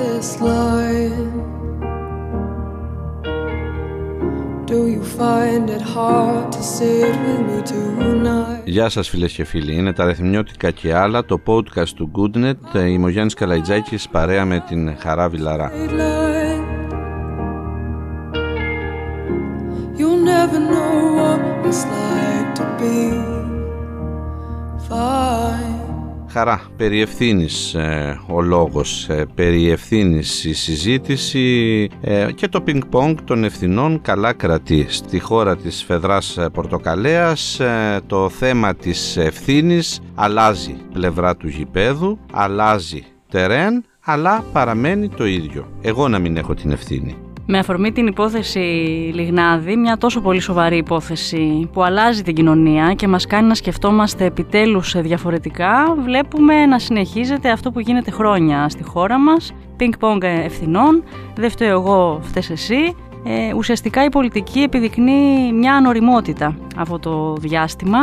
this line? Do you find it hard to sit with me tonight? Γεια σας φίλες και φίλοι, είναι τα ρεθμιώτικα και άλλα, το podcast του Goodnet, είμαι ο Γιάννης Καλαϊτζάκης παρέα με την Χαρά Βιλαρά. Χαρά, περί ευθύνης, ε, ο λόγος, ε, περί ευθύνης η συζήτηση ε, και το πινκ πονγκ των ευθυνών καλά κρατεί. Στη χώρα της Φεδράς Πορτοκαλέας το θέμα της ευθύνης αλλάζει πλευρά του γηπέδου, αλλάζει τερέν, αλλά παραμένει το ίδιο. Εγώ να μην έχω την ευθύνη. Με αφορμή την υπόθεση Λιγνάδη, μια τόσο πολύ σοβαρή υπόθεση που αλλάζει την κοινωνία και μας κάνει να σκεφτόμαστε επιτέλους διαφορετικά, βλέπουμε να συνεχίζεται αυτό που γίνεται χρόνια στη χώρα μας, πινκ-πονγκ ευθυνών, δεν φταίω εγώ, φταίς εσύ, ε, ουσιαστικά η πολιτική επιδεικνύει μια ανοριμότητα αυτό το διάστημα.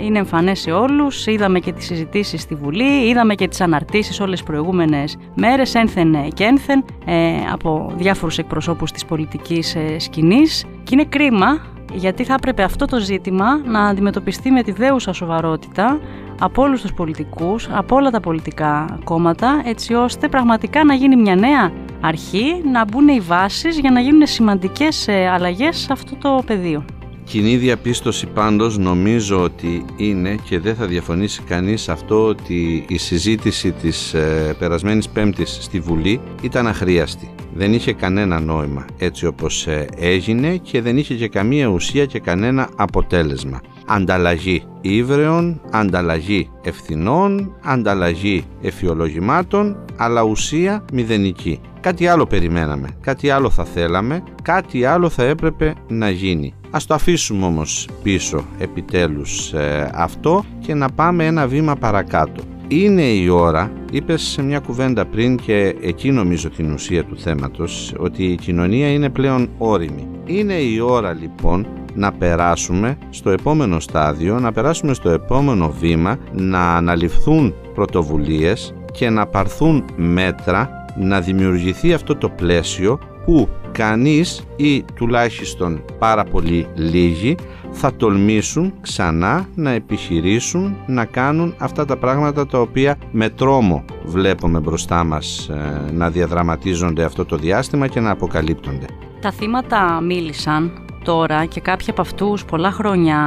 Ε, είναι εμφανές σε όλους, είδαμε και τις συζητήσεις στη Βουλή, είδαμε και τις αναρτήσεις όλες τις προηγούμενες μέρες, ένθεν και ένθεν, ε, από διάφορους εκπροσώπους της πολιτικής ε, σκηνής. Και είναι κρίμα γιατί θα έπρεπε αυτό το ζήτημα να αντιμετωπιστεί με τη δέουσα σοβαρότητα από όλους τους πολιτικούς, από όλα τα πολιτικά κόμματα, έτσι ώστε πραγματικά να γίνει μια νέα αρχή, να μπουν οι βάσεις για να γίνουν σημαντικές ε, αλλαγές σε αυτό το πεδίο. Κοινή διαπίστωση πάντως νομίζω ότι είναι και δεν θα διαφωνήσει κανείς αυτό ότι η συζήτηση της ε, περασμένης πέμπτης στη Βουλή ήταν αχρίαστη. Δεν είχε κανένα νόημα έτσι όπως ε, έγινε και δεν είχε και καμία ουσία και κανένα αποτέλεσμα ανταλλαγή ύβρεων, ανταλλαγή ευθυνών, ανταλλαγή εφιολογημάτων, αλλά ουσία μηδενική. Κάτι άλλο περιμέναμε, κάτι άλλο θα θέλαμε, κάτι άλλο θα έπρεπε να γίνει. Ας το αφήσουμε όμως πίσω επιτέλους ε, αυτό και να πάμε ένα βήμα παρακάτω. Είναι η ώρα, είπες σε μια κουβέντα πριν και εκεί νομίζω την ουσία του θέματος, ότι η κοινωνία είναι πλέον όρημη. Είναι η ώρα λοιπόν να περάσουμε στο επόμενο στάδιο, να περάσουμε στο επόμενο βήμα, να αναλυφθούν πρωτοβουλίες και να πάρθουν μέτρα να δημιουργηθεί αυτό το πλαίσιο που κανείς ή τουλάχιστον πάρα πολύ λίγοι θα τολμήσουν ξανά να επιχειρήσουν να κάνουν αυτά τα πράγματα τα οποία με τρόμο βλέπουμε μπροστά μας ε, να διαδραματίζονται αυτό το διάστημα και να αποκαλύπτονται. Τα θύματα μίλησαν τώρα και κάποιοι από αυτούς πολλά χρόνια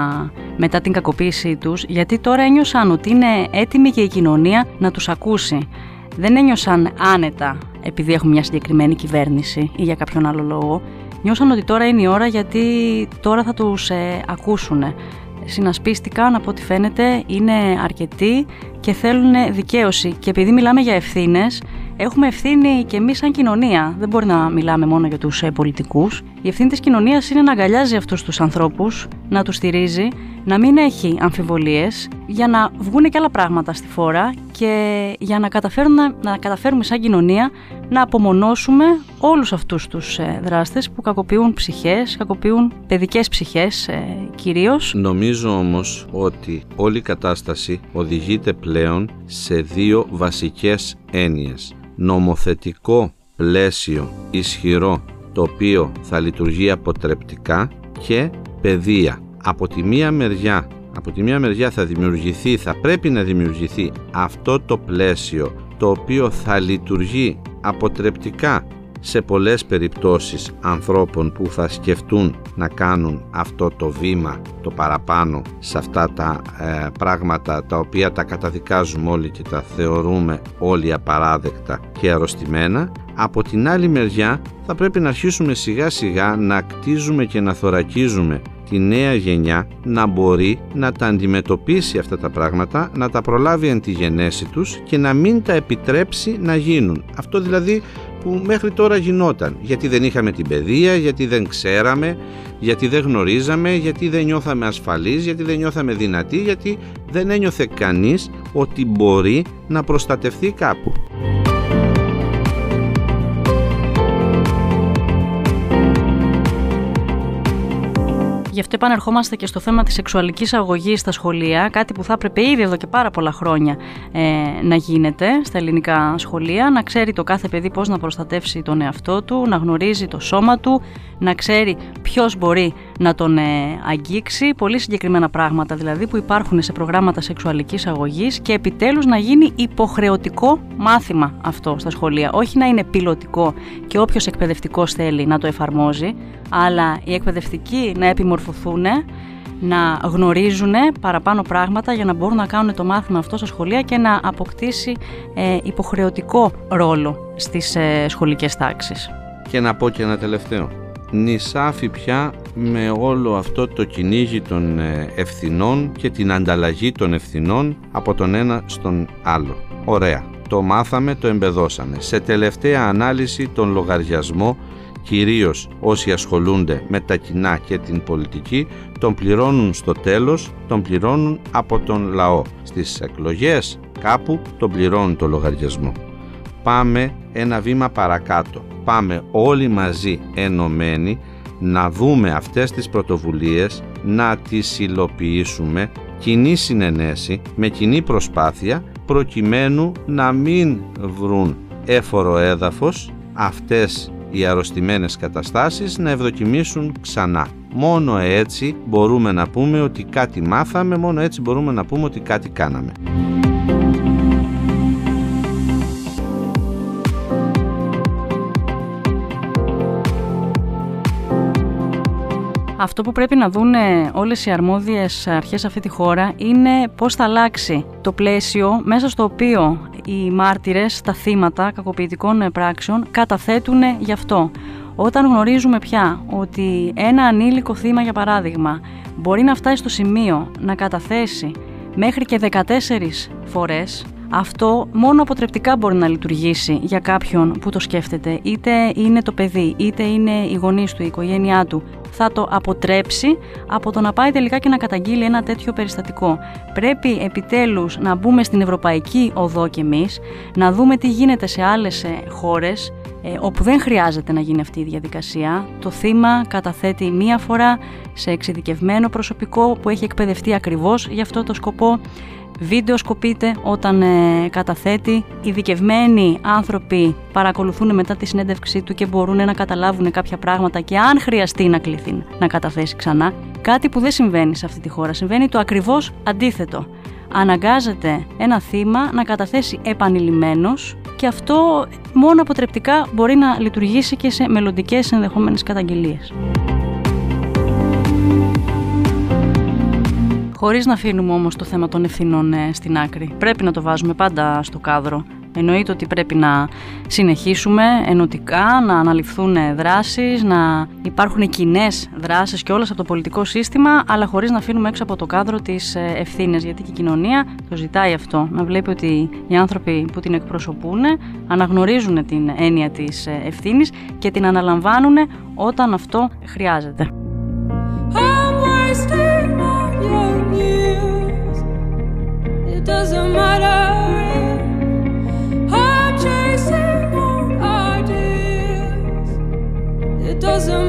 μετά την κακοποίησή τους γιατί τώρα ένιωσαν ότι είναι έτοιμη και η κοινωνία να τους ακούσει. Δεν ένιωσαν άνετα επειδή έχουν μια συγκεκριμένη κυβέρνηση ή για κάποιον άλλο λόγο. Νιώσαν ότι τώρα είναι η ώρα γιατί τώρα θα τους ε, ακούσουν. Συνασπίστηκαν από ό,τι φαίνεται, είναι αρκετοί και θέλουν δικαίωση. Και επειδή μιλάμε για ευθύνες, έχουμε ευθύνη και εμείς σαν κοινωνία. Δεν μπορεί να μιλάμε μόνο για τους ε, πολιτικούς. Η ευθύνη της κοινωνίας είναι να αγκαλιάζει αυτούς τους ανθρώπους, να τους στηρίζει, να μην έχει αμφιβολίες για να βγουν και άλλα πράγματα στη φόρα και για να, καταφέρουμε, να καταφέρουμε σαν κοινωνία να απομονώσουμε όλους αυτούς τους ε, δράστες που κακοποιούν ψυχές, κακοποιούν παιδικές ψυχές ε, κυρίως. Νομίζω όμως ότι όλη η κατάσταση οδηγείται πλέον σε δύο βασικές έννοιες. Νομοθετικό πλαίσιο ισχυρό το οποίο θα λειτουργεί αποτρεπτικά και παιδεία από τη μία μεριά από τη μία μεριά θα δημιουργηθεί, θα πρέπει να δημιουργηθεί αυτό το πλαίσιο το οποίο θα λειτουργεί αποτρεπτικά σε πολλές περιπτώσεις ανθρώπων που θα σκεφτούν να κάνουν αυτό το βήμα το παραπάνω σε αυτά τα ε, πράγματα τα οποία τα καταδικάζουμε όλοι και τα θεωρούμε όλοι απαράδεκτα και αρρωστημένα. Από την άλλη μεριά θα πρέπει να αρχίσουμε σιγά σιγά να κτίζουμε και να θωρακίζουμε τη νέα γενιά να μπορεί να τα αντιμετωπίσει αυτά τα πράγματα, να τα προλάβει εν τη γενέση τους και να μην τα επιτρέψει να γίνουν. Αυτό δηλαδή που μέχρι τώρα γινόταν. Γιατί δεν είχαμε την παιδεία, γιατί δεν ξέραμε, γιατί δεν γνωρίζαμε, γιατί δεν νιώθαμε ασφαλείς, γιατί δεν νιώθαμε δυνατοί, γιατί δεν ένιωθε κανείς ότι μπορεί να προστατευτεί κάπου. Γι' αυτό επανερχόμαστε και στο θέμα της σεξουαλικής αγωγής στα σχολεία, κάτι που θα έπρεπε ήδη εδώ και πάρα πολλά χρόνια ε, να γίνεται στα ελληνικά σχολεία, να ξέρει το κάθε παιδί πώς να προστατεύσει τον εαυτό του, να γνωρίζει το σώμα του, να ξέρει ποιος μπορεί να τον ε, αγγίξει, πολύ συγκεκριμένα πράγματα δηλαδή που υπάρχουν σε προγράμματα σεξουαλικής αγωγής και επιτέλους να γίνει υποχρεωτικό μάθημα αυτό στα σχολεία, όχι να είναι πιλωτικό και όποιος εκπαιδευτικός θέλει να το εφαρμόζει, αλλά οι εκπαιδευτικοί να επιμορφωθούν να γνωρίζουν παραπάνω πράγματα για να μπορούν να κάνουν το μάθημα αυτό στα σχολεία και να αποκτήσει ε, υποχρεωτικό ρόλο στις ε, σχολικές τάξεις. Και να πω και ένα τελευταίο. Νησάφι πια με όλο αυτό το κυνήγι των ε, ευθυνών και την ανταλλαγή των ευθυνών από τον ένα στον άλλο. Ωραία. Το μάθαμε, το εμπεδώσαμε. Σε τελευταία ανάλυση τον λογαριασμό κυρίως όσοι ασχολούνται με τα κοινά και την πολιτική, τον πληρώνουν στο τέλος, τον πληρώνουν από τον λαό. Στις εκλογές κάπου τον πληρώνουν το λογαριασμό. Πάμε ένα βήμα παρακάτω. Πάμε όλοι μαζί ενωμένοι να δούμε αυτές τις πρωτοβουλίες, να τις υλοποιήσουμε, κοινή συνενέση, με κοινή προσπάθεια, προκειμένου να μην βρουν έφορο έδαφος αυτές οι αρρωστημένες καταστάσεις να ευδοκιμήσουν ξανά. Μόνο έτσι μπορούμε να πούμε ότι κάτι μάθαμε, μόνο έτσι μπορούμε να πούμε ότι κάτι κάναμε. Αυτό που πρέπει να δουν όλες οι αρμόδιες αρχές σε αυτή τη χώρα είναι πώς θα αλλάξει το πλαίσιο μέσα στο οποίο οι μάρτυρες, τα θύματα κακοποιητικών πράξεων καταθέτουν γι' αυτό. Όταν γνωρίζουμε πια ότι ένα ανήλικο θύμα για παράδειγμα μπορεί να φτάσει στο σημείο να καταθέσει μέχρι και 14 φορές αυτό μόνο αποτρεπτικά μπορεί να λειτουργήσει για κάποιον που το σκέφτεται. Είτε είναι το παιδί, είτε είναι οι γονείς του, η οικογένειά του. Θα το αποτρέψει από το να πάει τελικά και να καταγγείλει ένα τέτοιο περιστατικό. Πρέπει επιτέλους να μπούμε στην ευρωπαϊκή οδό κι εμείς, να δούμε τι γίνεται σε άλλες ε, χώρες, ε, όπου δεν χρειάζεται να γίνει αυτή η διαδικασία. Το θύμα καταθέτει μία φορά σε εξειδικευμένο προσωπικό που έχει εκπαιδευτεί ακριβώς για αυτό το σκοπό βίντεο σκοπείται όταν ε, καταθέτει. Ειδικευμένοι άνθρωποι παρακολουθούν μετά τη συνέντευξή του και μπορούν να καταλάβουν κάποια πράγματα και αν χρειαστεί να κληθεί να καταθέσει ξανά. Κάτι που δεν συμβαίνει σε αυτή τη χώρα. Συμβαίνει το ακριβώς αντίθετο. Αναγκάζεται ένα θύμα να καταθέσει επανειλημμένος και αυτό μόνο αποτρεπτικά μπορεί να λειτουργήσει και σε μελλοντικές ενδεχόμενες καταγγελίες. Χωρίς να αφήνουμε όμως το θέμα των ευθυνών ε, στην άκρη. Πρέπει να το βάζουμε πάντα στο κάδρο. Εννοείται ότι πρέπει να συνεχίσουμε ενωτικά, να αναλυφθούν δράσεις, να υπάρχουν κοινές δράσεις και όλα από το πολιτικό σύστημα, αλλά χωρίς να αφήνουμε έξω από το κάδρο τις ε, ευθύνες. γιατί και η κοινωνία το ζητάει αυτό. Να βλέπει ότι οι άνθρωποι που την εκπροσωπούν αναγνωρίζουν την έννοια της ε, ευθύνης και την αναλαμβάνουν όταν αυτό χρειάζεται. doesn't matter if I'm chasing old ideas. It doesn't